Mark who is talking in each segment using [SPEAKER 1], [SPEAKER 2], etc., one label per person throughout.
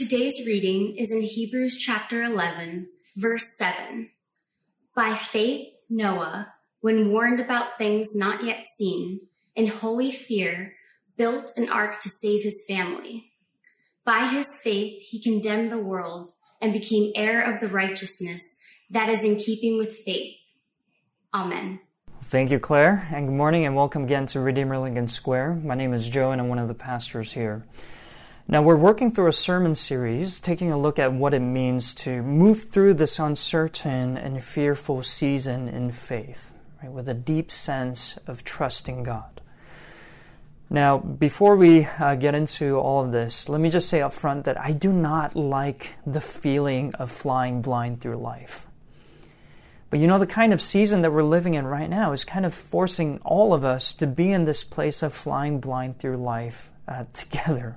[SPEAKER 1] Today's reading is in Hebrews chapter 11, verse 7. By faith, Noah, when warned about things not yet seen, in holy fear, built an ark to save his family. By his faith, he condemned the world and became heir of the righteousness that is in keeping with faith. Amen.
[SPEAKER 2] Thank you, Claire, and good morning and welcome again to Redeemer Lincoln Square. My name is Joe and I'm one of the pastors here. Now, we're working through a sermon series, taking a look at what it means to move through this uncertain and fearful season in faith, right, with a deep sense of trusting God. Now, before we uh, get into all of this, let me just say up front that I do not like the feeling of flying blind through life. But you know, the kind of season that we're living in right now is kind of forcing all of us to be in this place of flying blind through life uh, together,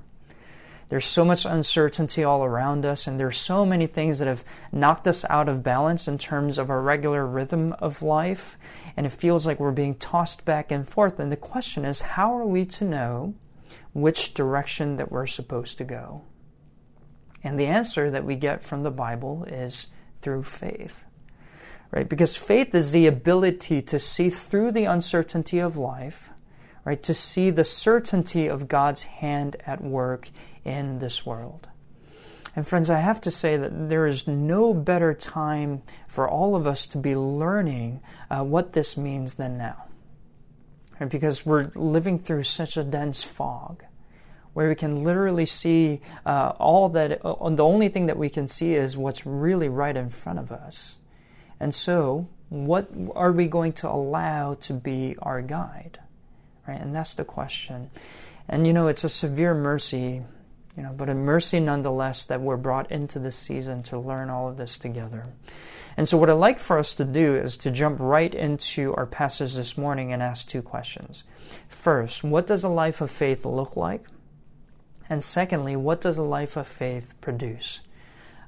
[SPEAKER 2] there's so much uncertainty all around us, and there's so many things that have knocked us out of balance in terms of our regular rhythm of life, and it feels like we're being tossed back and forth. And the question is, how are we to know which direction that we're supposed to go? And the answer that we get from the Bible is through faith. Right? Because faith is the ability to see through the uncertainty of life, right? To see the certainty of God's hand at work in this world. And friends, I have to say that there is no better time for all of us to be learning uh, what this means than now. Right? Because we're living through such a dense fog where we can literally see uh, all that, uh, the only thing that we can see is what's really right in front of us. And so, what are we going to allow to be our guide? Right? And that's the question. And you know, it's a severe mercy you know, but a mercy nonetheless that we're brought into this season to learn all of this together. And so, what I'd like for us to do is to jump right into our passage this morning and ask two questions. First, what does a life of faith look like? And secondly, what does a life of faith produce?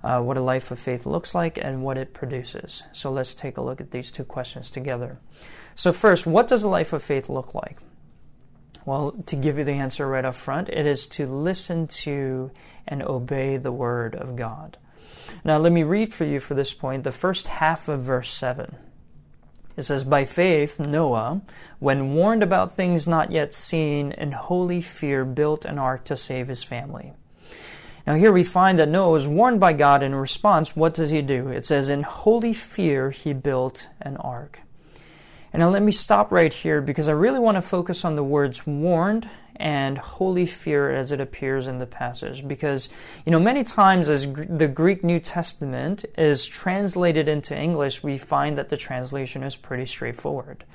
[SPEAKER 2] Uh, what a life of faith looks like and what it produces. So, let's take a look at these two questions together. So, first, what does a life of faith look like? Well, to give you the answer right up front, it is to listen to and obey the Word of God. Now, let me read for you for this point the first half of verse 7. It says, By faith, Noah, when warned about things not yet seen, in holy fear built an ark to save his family. Now, here we find that Noah was warned by God in response. What does he do? It says, In holy fear he built an ark. And now let me stop right here because I really want to focus on the words warned and holy fear as it appears in the passage. Because, you know, many times as the Greek New Testament is translated into English, we find that the translation is pretty straightforward.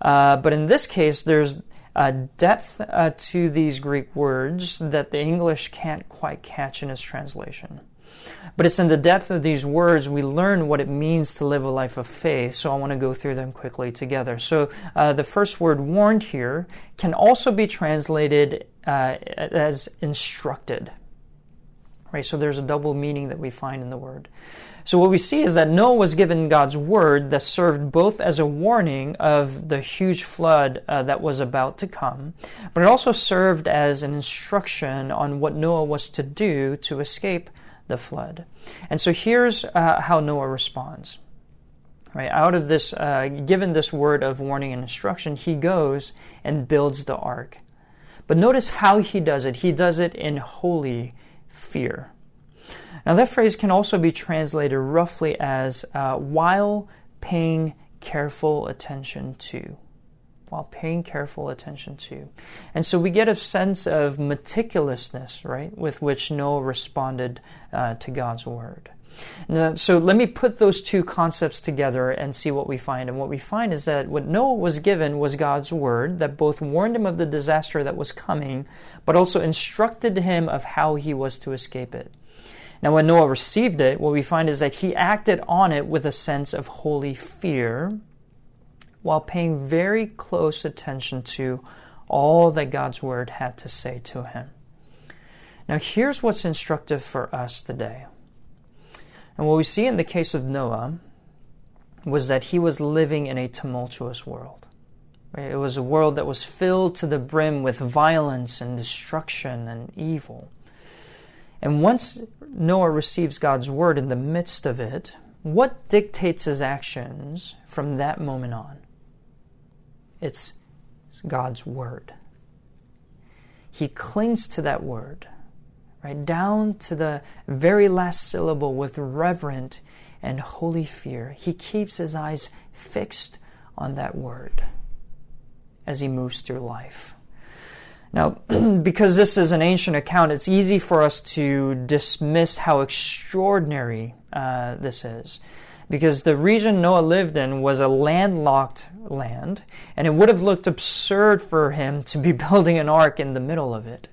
[SPEAKER 2] Uh, but in this case, there's a depth uh, to these Greek words that the English can't quite catch in its translation. But it's in the depth of these words we learn what it means to live a life of faith. So I want to go through them quickly together. So uh, the first word warned here can also be translated uh, as instructed. Right? So there's a double meaning that we find in the word. So what we see is that Noah was given God's word that served both as a warning of the huge flood uh, that was about to come, but it also served as an instruction on what Noah was to do to escape the flood. And so here's uh, how Noah responds. Right, out of this, uh, given this word of warning and instruction, he goes and builds the ark. But notice how he does it. He does it in holy fear. Now, that phrase can also be translated roughly as uh, while paying careful attention to while paying careful attention to. And so we get a sense of meticulousness, right, with which Noah responded uh, to God's word. Now, so let me put those two concepts together and see what we find. And what we find is that what Noah was given was God's word that both warned him of the disaster that was coming, but also instructed him of how he was to escape it. Now, when Noah received it, what we find is that he acted on it with a sense of holy fear while paying very close attention to all that God's word had to say to him. Now, here's what's instructive for us today. And what we see in the case of Noah was that he was living in a tumultuous world. It was a world that was filled to the brim with violence and destruction and evil. And once Noah receives God's word in the midst of it, what dictates his actions from that moment on? It's God's word. He clings to that word right down to the very last syllable with reverent and holy fear. He keeps his eyes fixed on that word as he moves through life. Now, because this is an ancient account, it's easy for us to dismiss how extraordinary uh, this is. Because the region Noah lived in was a landlocked land, and it would have looked absurd for him to be building an ark in the middle of it.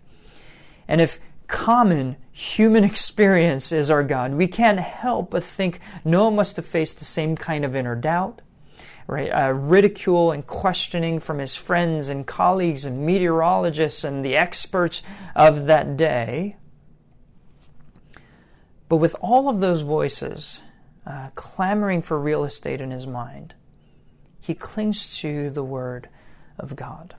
[SPEAKER 2] And if common human experience is our God. We can't help but think Noah must have faced the same kind of inner doubt, right? Uh, ridicule and questioning from his friends and colleagues and meteorologists and the experts of that day. But with all of those voices uh, clamoring for real estate in his mind, he clings to the Word of God.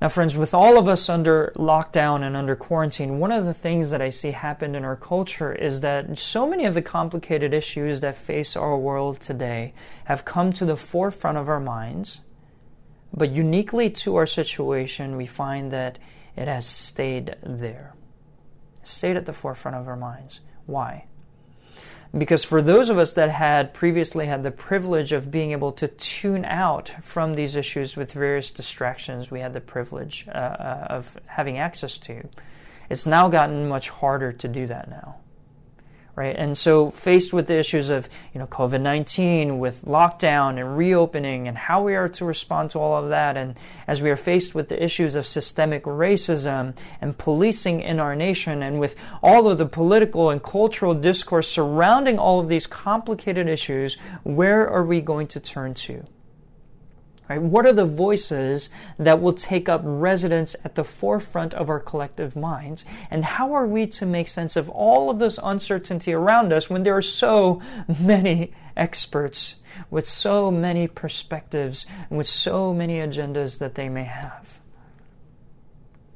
[SPEAKER 2] Now, friends, with all of us under lockdown and under quarantine, one of the things that I see happen in our culture is that so many of the complicated issues that face our world today have come to the forefront of our minds. But uniquely to our situation, we find that it has stayed there, stayed at the forefront of our minds. Why? Because for those of us that had previously had the privilege of being able to tune out from these issues with various distractions we had the privilege uh, uh of having access to, it's now gotten much harder to do that now right? And so, faced with the issues of you know COVID nineteen, with lockdown and reopening, and how we are to respond to all of that, and as we are faced with the issues of systemic racism and policing in our nation, and with all of the political and cultural discourse surrounding all of these complicated issues, where are we going to turn to? Right? What are the voices that will take up residence at the forefront of our collective minds? And how are we to make sense of all of this uncertainty around us when there are so many experts with so many perspectives and with so many agendas that they may have?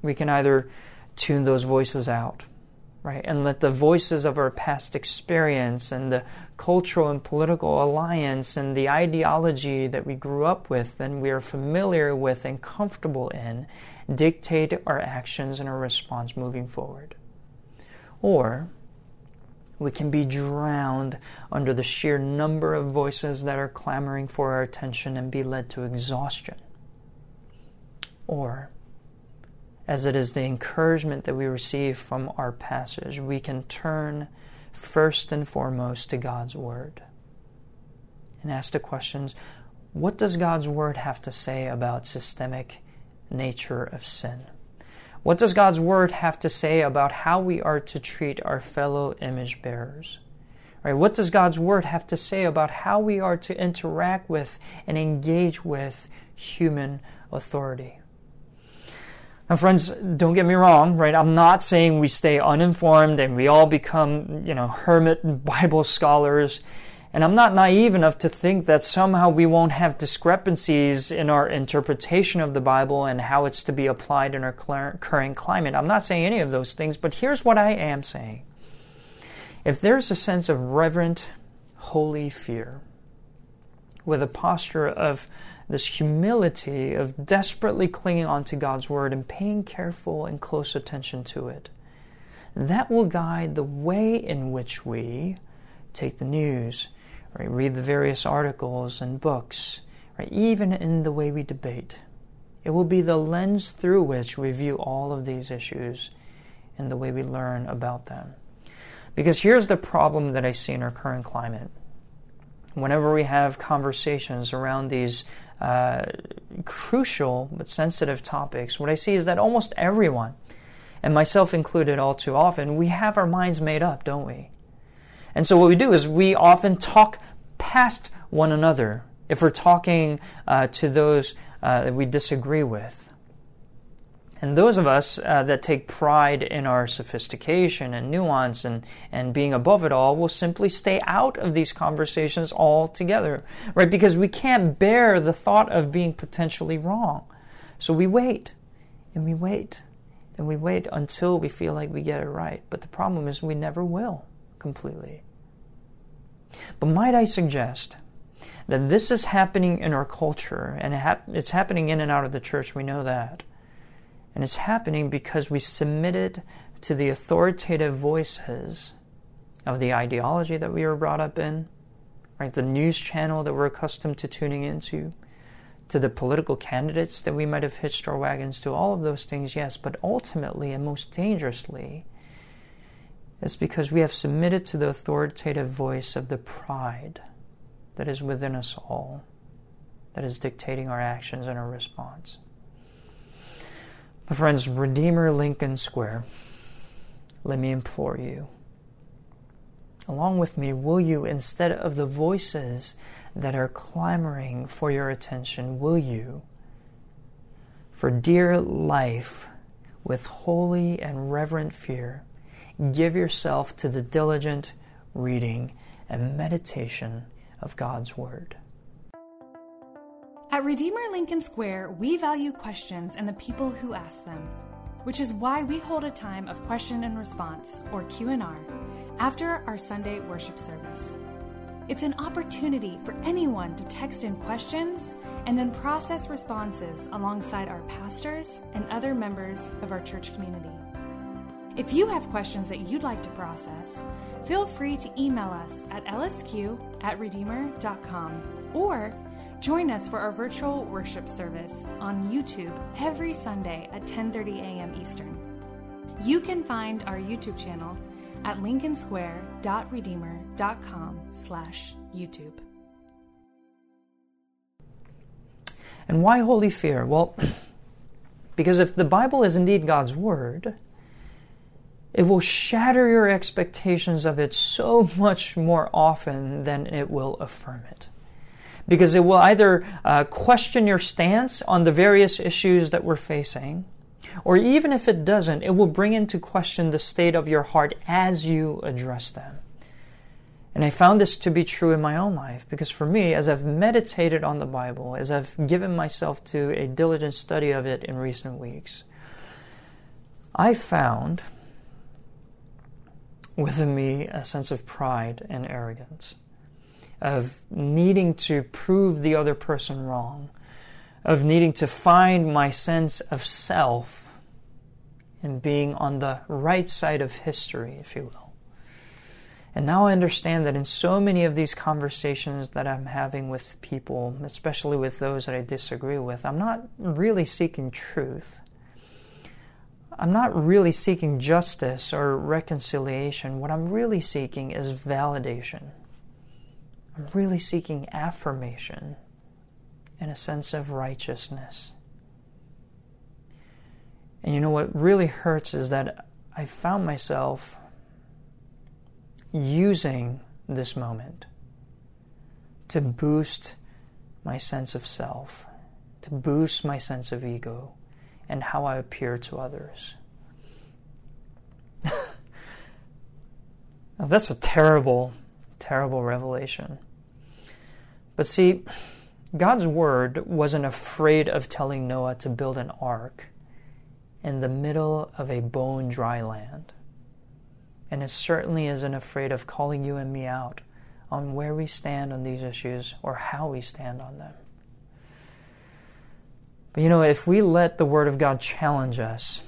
[SPEAKER 2] We can either tune those voices out right? And let the voices of our past experience and the cultural and political alliance and the ideology that we grew up with and we are familiar with and comfortable in dictate our actions and our response moving forward. Or we can be drowned under the sheer number of voices that are clamoring for our attention and be led to exhaustion. Or as it is the encouragement that we receive from our passage, we can turn first and foremost to God's Word and ask the questions what does God's Word have to say about systemic nature of sin? What does God's Word have to say about how we are to treat our fellow image bearers? Right? What does God's Word have to say about how we are to interact with and engage with human authority? Now, friends, don't get me wrong, right? I'm not saying we stay uninformed and we all become, you know, hermit Bible scholars. And I'm not naive enough to think that somehow we won't have discrepancies in our interpretation of the Bible and how it's to be applied in our current climate. I'm not saying any of those things, but here's what I am saying. If there's a sense of reverent, holy fear, with a posture of this humility of desperately clinging onto God's Word and paying careful and close attention to it. That will guide the way in which we take the news, right, read the various articles and books, right, even in the way we debate. It will be the lens through which we view all of these issues and the way we learn about them. Because here's the problem that I see in our current climate. Whenever we have conversations around these uh, crucial but sensitive topics, what I see is that almost everyone, and myself included all too often, we have our minds made up, don't we? And so what we do is we often talk past one another if we're talking uh, to those uh, that we disagree with. And those of us uh, that take pride in our sophistication and nuance and, and being above it all will simply stay out of these conversations altogether, right? Because we can't bear the thought of being potentially wrong. So we wait and we wait and we wait until we feel like we get it right. But the problem is we never will completely. But might I suggest that this is happening in our culture and it's happening in and out of the church, we know that. And it's happening because we submitted to the authoritative voices of the ideology that we were brought up in, right? The news channel that we're accustomed to tuning into, to the political candidates that we might have hitched our wagons to, all of those things, yes, but ultimately and most dangerously, it's because we have submitted to the authoritative voice of the pride that is within us all, that is dictating our actions and our response. My friends, Redeemer Lincoln Square, let me implore you. Along with me, will you, instead of the voices that are clamoring for your attention, will you, for dear life, with holy and reverent fear, give yourself to the diligent reading and meditation of God's Word?
[SPEAKER 3] At Redeemer Lincoln Square, we value questions and the people who ask them, which is why we hold a time of question and response, or Q&R, after our Sunday worship service. It's an opportunity for anyone to text in questions and then process responses alongside our pastors and other members of our church community. If you have questions that you'd like to process, feel free to email us at lsq at redeemer.com or Join us for our virtual worship service on YouTube every Sunday at 10:30 a.m. Eastern. You can find our YouTube channel at lincolnsquare.redeemer.com/youtube.
[SPEAKER 2] And why holy fear? Well, because if the Bible is indeed God's word, it will shatter your expectations of it so much more often than it will affirm it because it will either uh, question your stance on the various issues that we're facing, or even if it doesn't, it will bring into question the state of your heart as you address them. And I found this to be true in my own life because for me, as I've meditated on the Bible, as I've given myself to a diligent study of it in recent weeks, I found within me a sense of pride and arrogance of needing to prove the other person wrong, of needing to find my sense of self and being on the right side of history, if you will. And now I understand that in so many of these conversations that I'm having with people, especially with those that I disagree with, I'm not really seeking truth. I'm not really seeking justice or reconciliation. What I'm really seeking is validation. I'm really seeking affirmation and a sense of righteousness. And you know what really hurts is that I found myself using this moment to boost my sense of self, to boost my sense of ego and how I appear to others. now, that's a terrible terrible revelation. But see, God's word wasn't afraid of telling Noah to build an ark in the middle of a bone dry land. And it certainly isn't afraid of calling you and me out on where we stand on these issues or how we stand on them. But you know, if we let the Word of God challenge us,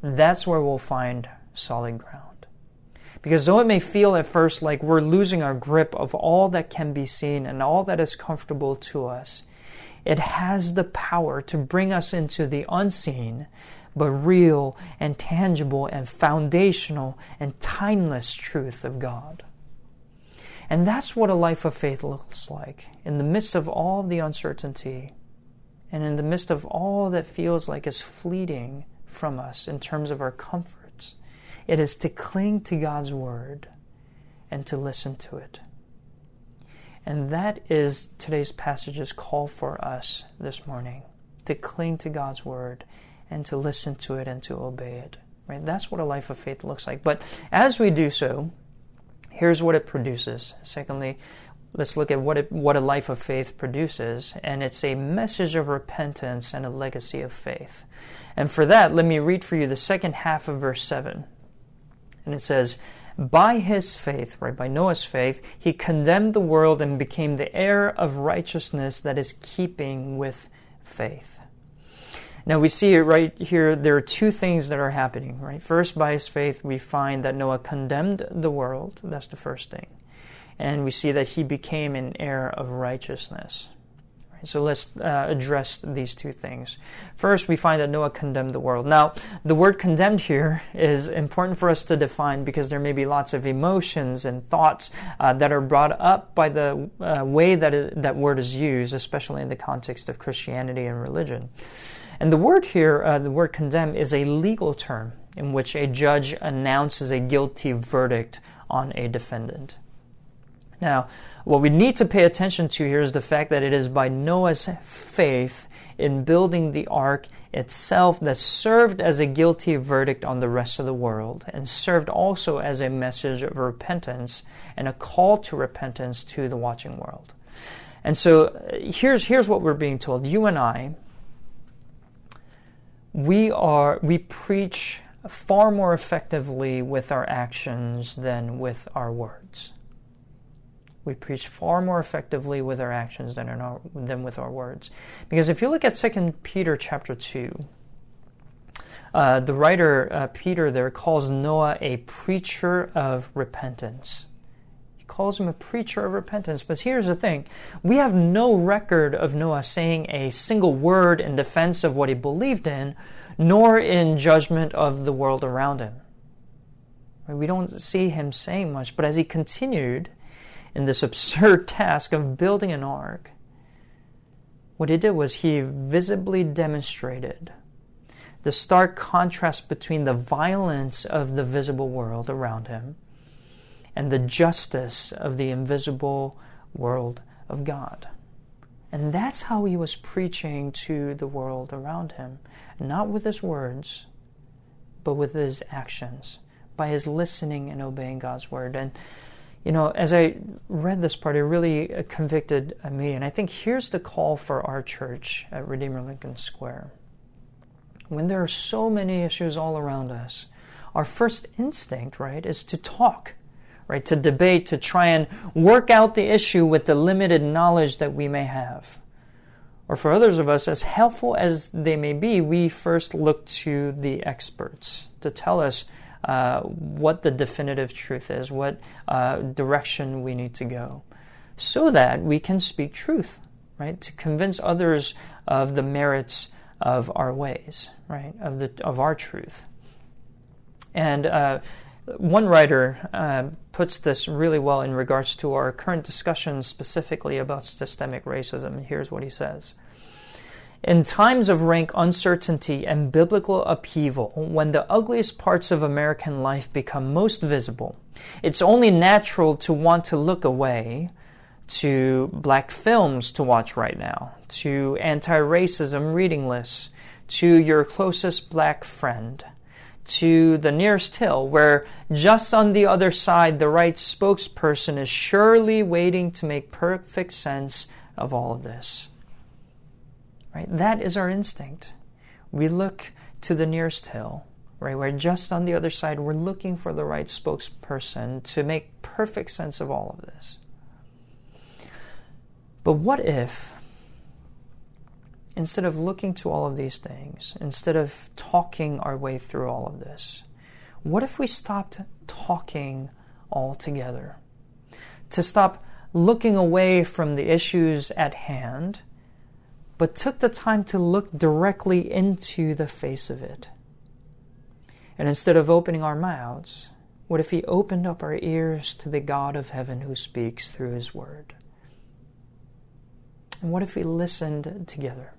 [SPEAKER 2] that's where we'll find solid ground. Because though it may feel at first like we're losing our grip of all that can be seen and all that is comfortable to us, it has the power to bring us into the unseen but real and tangible and foundational and timeless truth of God. And that's what a life of faith looks like in the midst of all the uncertainty and in the midst of all that feels like is fleeting from us in terms of our comforts. It is to cling to God's Word and to listen to it. And that is today's passage's call for us this morning to cling to God's Word and to listen to it and to obey it. Right? That's what a life of faith looks like. But as we do so, here's what it produces. Secondly, let's look at what it, what a life of faith produces, and it's a message of repentance and a legacy of faith. And for that, let me read for you the second half of verse 7. And it says, By his faith, right, by Noah's faith, he condemned the world and became the heir of righteousness that is keeping with faith. Now we see it right here, there are two things that are happening, right? First, by his faith, we find that Noah condemned the world. That's the first thing. And we see that he became an heir of righteousness. So let's uh, address these two things. First, we find that Noah condemned the world. Now, the word condemned here is important for us to define because there may be lots of emotions and thoughts uh, that are brought up by the uh, way that it, that word is used, especially in the context of Christianity and religion. And the word here, uh, the word condemn, is a legal term in which a judge announces a guilty verdict on a defendant. Now, what we need to pay attention to here is the fact that it is by Noah's faith in building the ark itself that served as a guilty verdict on the rest of the world and served also as a message of repentance and a call to repentance to the watching world. And so uh, here's, here's what we're being told. You and I, we are we preach far more effectively with our actions than with our words. We preach far more effectively with our actions than, our, than with our words. Because if you look at 2 Peter chapter 2, uh, the writer uh, Peter there calls Noah a preacher of repentance. He calls him a preacher of repentance. But here's the thing we have no record of Noah saying a single word in defense of what he believed in, nor in judgment of the world around him. We don't see him saying much, but as he continued in this absurd task of building an ark, what he did was he visibly demonstrated the stark contrast between the violence of the visible world around him and the justice of the invisible world of God. And that's how he was preaching to the world around him, not with his words, but with his actions, by his listening and obeying God's word. And, you know, as I read this part, it really uh, convicted uh, me. And I think here's the call for our church at Redeemer Lincoln Square. When there are so many issues all around us, our first instinct, right, is to talk right? To debate, to try and work out the issue with the limited knowledge that we may have. Or for others of us, as helpful as they may be, we first look to the experts to tell us uh, what the definitive truth is, what uh, direction we need to go, so that we can speak truth, right? To convince others of the merits of our ways, right? Of the of our truth. And uh, one writer uh, puts this really well in regards to our current discussion specifically about systemic racism. Here's what he says. In times of rank uncertainty and biblical upheaval, when the ugliest parts of American life become most visible, it's only natural to want to look away to black films to watch right now, to anti racism reading lists, to your closest black friend to the nearest hill, where just on the other side, the right spokesperson is surely waiting to make perfect sense of all of this. Right? That is our instinct. We look to the nearest hill, right? Where just on the other side, we're looking for the right spokesperson to make perfect sense of all of this. But what if instead of looking to all of these things, instead of talking our way through all of this, what if we stopped talking altogether? To stop looking away from the issues at hand, but took the time to look directly into the face of it, And instead of opening our mouths, what if He opened up our ears to the God of heaven who speaks through His Word? And what if we listened together?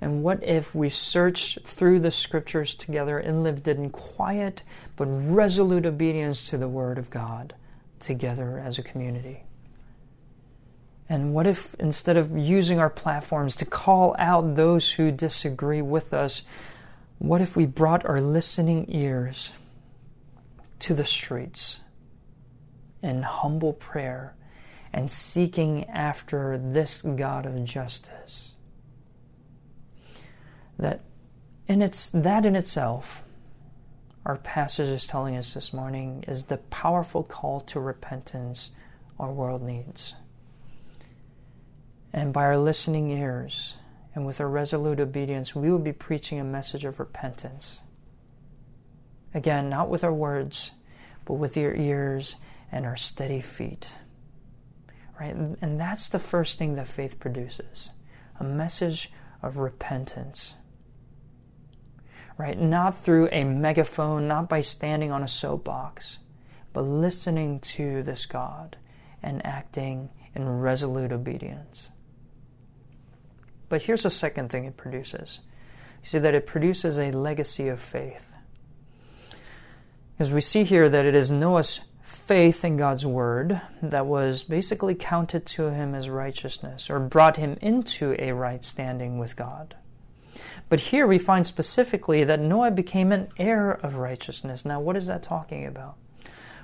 [SPEAKER 2] And what if we searched through the scriptures together and lived in quiet but resolute obedience to the Word of God together as a community? And what if instead of using our platforms to call out those who disagree with us, what if we brought our listening ears to the streets in humble prayer and seeking after this God of justice? that in its that in itself our passage is telling us this morning is the powerful call to repentance our world needs. And by our listening ears and with our resolute obedience, we will be preaching a message of repentance. Again, not with our words, but with our ears and our steady feet. Right? And that's the first thing that faith produces a message of repentance right? Not through a megaphone, not by standing on a soapbox, but listening to this God and acting in resolute obedience. But here's the second thing it produces. You see that it produces a legacy of faith. Because we see here that it is Noah's faith in God's word that was basically counted to him as righteousness or brought him into a right standing with God. But here we find specifically that Noah became an heir of righteousness. Now, what is that talking about?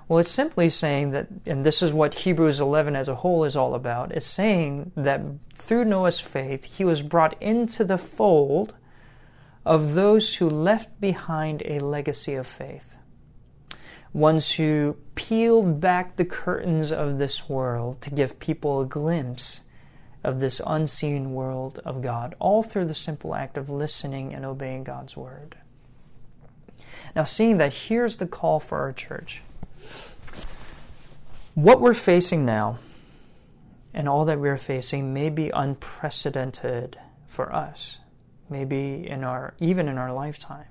[SPEAKER 2] Well, it's simply saying that, and this is what Hebrews 11 as a whole is all about, it's saying that through Noah's faith, he was brought into the fold of those who left behind a legacy of faith. Ones who peeled back the curtains of this world to give people a glimpse of this unseen world of God, all through the simple act of listening and obeying God's word. Now, seeing that, here's the call for our church. What we're facing now and all that we're facing may be unprecedented for us, maybe in our even in our lifetime.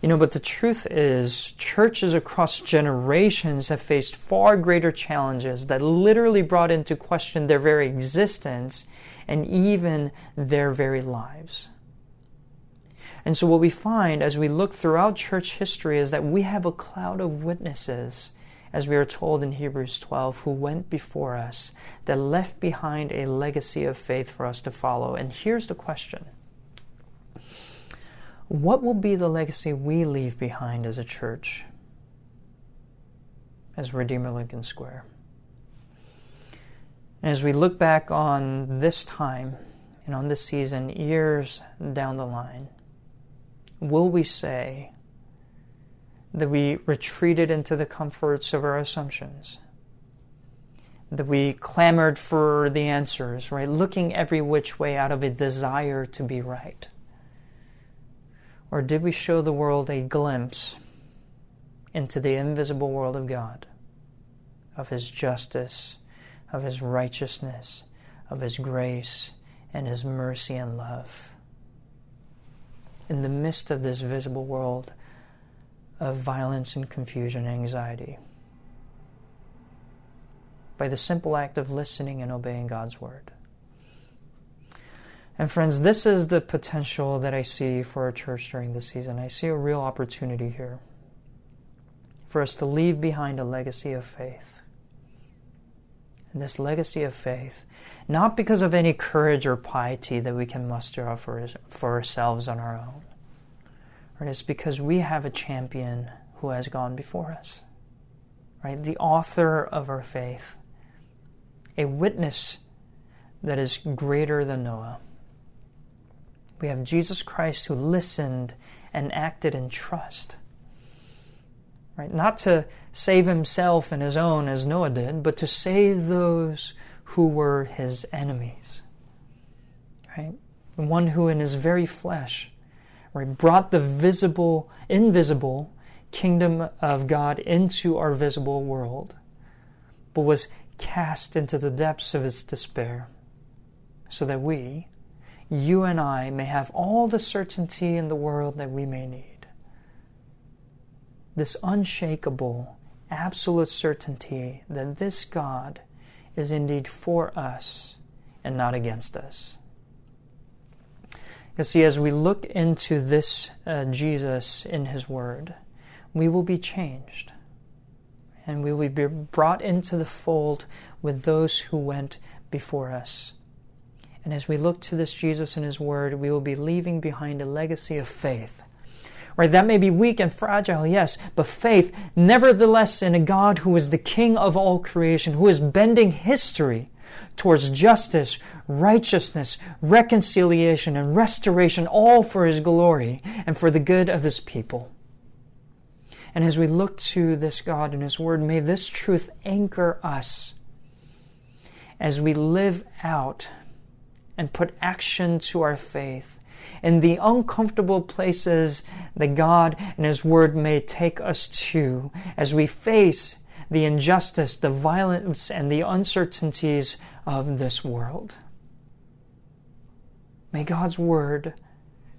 [SPEAKER 2] You know, but the truth is, churches across generations have faced far greater challenges that literally brought into question their very existence and even their very lives. And so, what we find as we look throughout church history is that we have a cloud of witnesses, as we are told in Hebrews 12, who went before us, that left behind a legacy of faith for us to follow. And here's the question what will be the legacy we leave behind as a church, as Redeemer Lincoln Square? And as we look back on this time and on this season, years down the line, will we say that we retreated into the comforts of our assumptions? That we clamored for the answers, right? Looking every which way out of a desire to be right? Or did we show the world a glimpse into the invisible world of God, of His justice, of His righteousness, of His grace, and His mercy and love? In the midst of this visible world of violence and confusion and anxiety, by the simple act of listening and obeying God's Word. And friends, this is the potential that I see for our church during this season. I see a real opportunity here for us to leave behind a legacy of faith. And this legacy of faith, not because of any courage or piety that we can muster up for, for ourselves on our own, right? It's because we have a champion who has gone before us, right? The author of our faith, a witness that is greater than Noah we have Jesus Christ who listened and acted in trust. Right? Not to save himself and his own as Noah did, but to save those who were his enemies. Right? The one who in his very flesh right, brought the visible, invisible kingdom of God into our visible world, but was cast into the depths of its despair so that we, you and I may have all the certainty in the world that we may need. This unshakable, absolute certainty that this God is indeed for us and not against us. You see, as we look into this uh, Jesus in His Word, we will be changed. And we will be brought into the fold with those who went before us. And as we look to this Jesus and His Word, we will be leaving behind a legacy of faith. Right? That may be weak and fragile, yes, but faith, nevertheless, in a God who is the King of all creation, who is bending history towards justice, righteousness, reconciliation, and restoration, all for His glory and for the good of His people. And as we look to this God and His Word, may this truth anchor us as we live out and put action to our faith in the uncomfortable places that God and His Word may take us to as we face the injustice, the violence, and the uncertainties of this world. May God's Word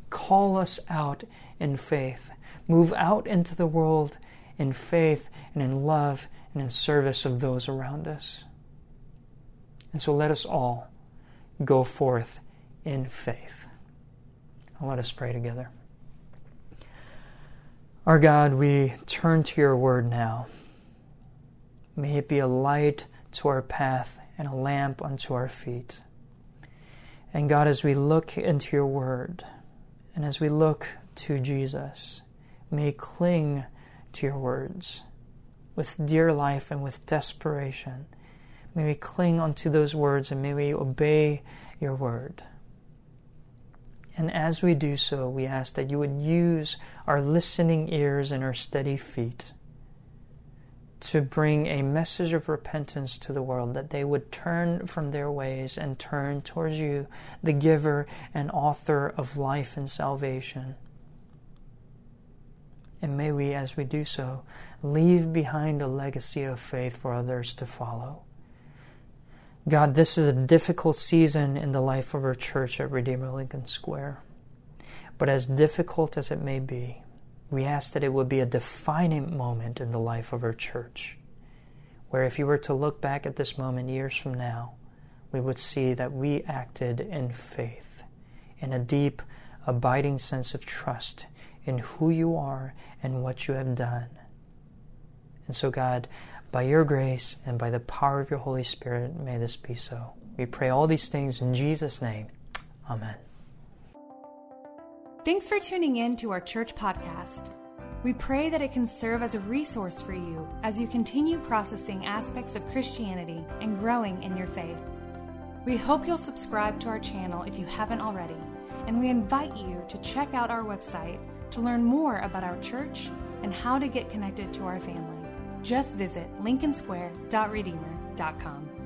[SPEAKER 2] call us out in faith, move out into the world in faith and in love and in service of those around us. And so let us all go forth in faith. Let us pray together. Our God, we turn to your word now. May it be a light to our path and a lamp unto our feet. And God, as we look into your word and as we look to Jesus, may cling to your words with dear life and with desperation. May we cling unto those words and may we obey your word. And as we do so, we ask that you would use our listening ears and our steady feet to bring a message of repentance to the world, that they would turn from their ways and turn towards you, the giver and author of life and salvation. And may we, as we do so, leave behind a legacy of faith for others to follow. God, this is a difficult season in the life of our church at Redeemer Lincoln Square. But as difficult as it may be, we ask that it would be a defining moment in the life of our church, where if you were to look back at this moment years from now, we would see that we acted in faith, in a deep, abiding sense of trust in who you are and what you have done. And so, God, by your grace and by the power of your Holy Spirit, may this be so. We pray all these things in Jesus' name. Amen.
[SPEAKER 3] Thanks for tuning in to our church podcast. We pray that it can serve as a resource for you as you continue processing aspects of Christianity and growing in your faith. We hope you'll subscribe to our channel if you haven't already, and we invite you to check out our website to learn more about our church and how to get connected to our family just visit lincolnsquare.redeemer.com.